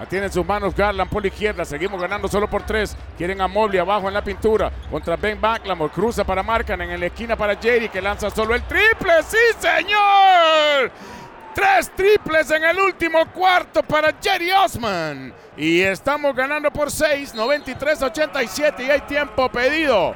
La tiene en sus manos Garland por la izquierda. Seguimos ganando solo por tres. Quieren a Mobley abajo en la pintura. Contra Ben Backlamore. Cruza para Marcan en la esquina para Jerry que lanza solo el triple. ¡Sí, señor! Tres triples en el último cuarto para Jerry Osman. Y estamos ganando por 6, 93-87 y hay tiempo pedido.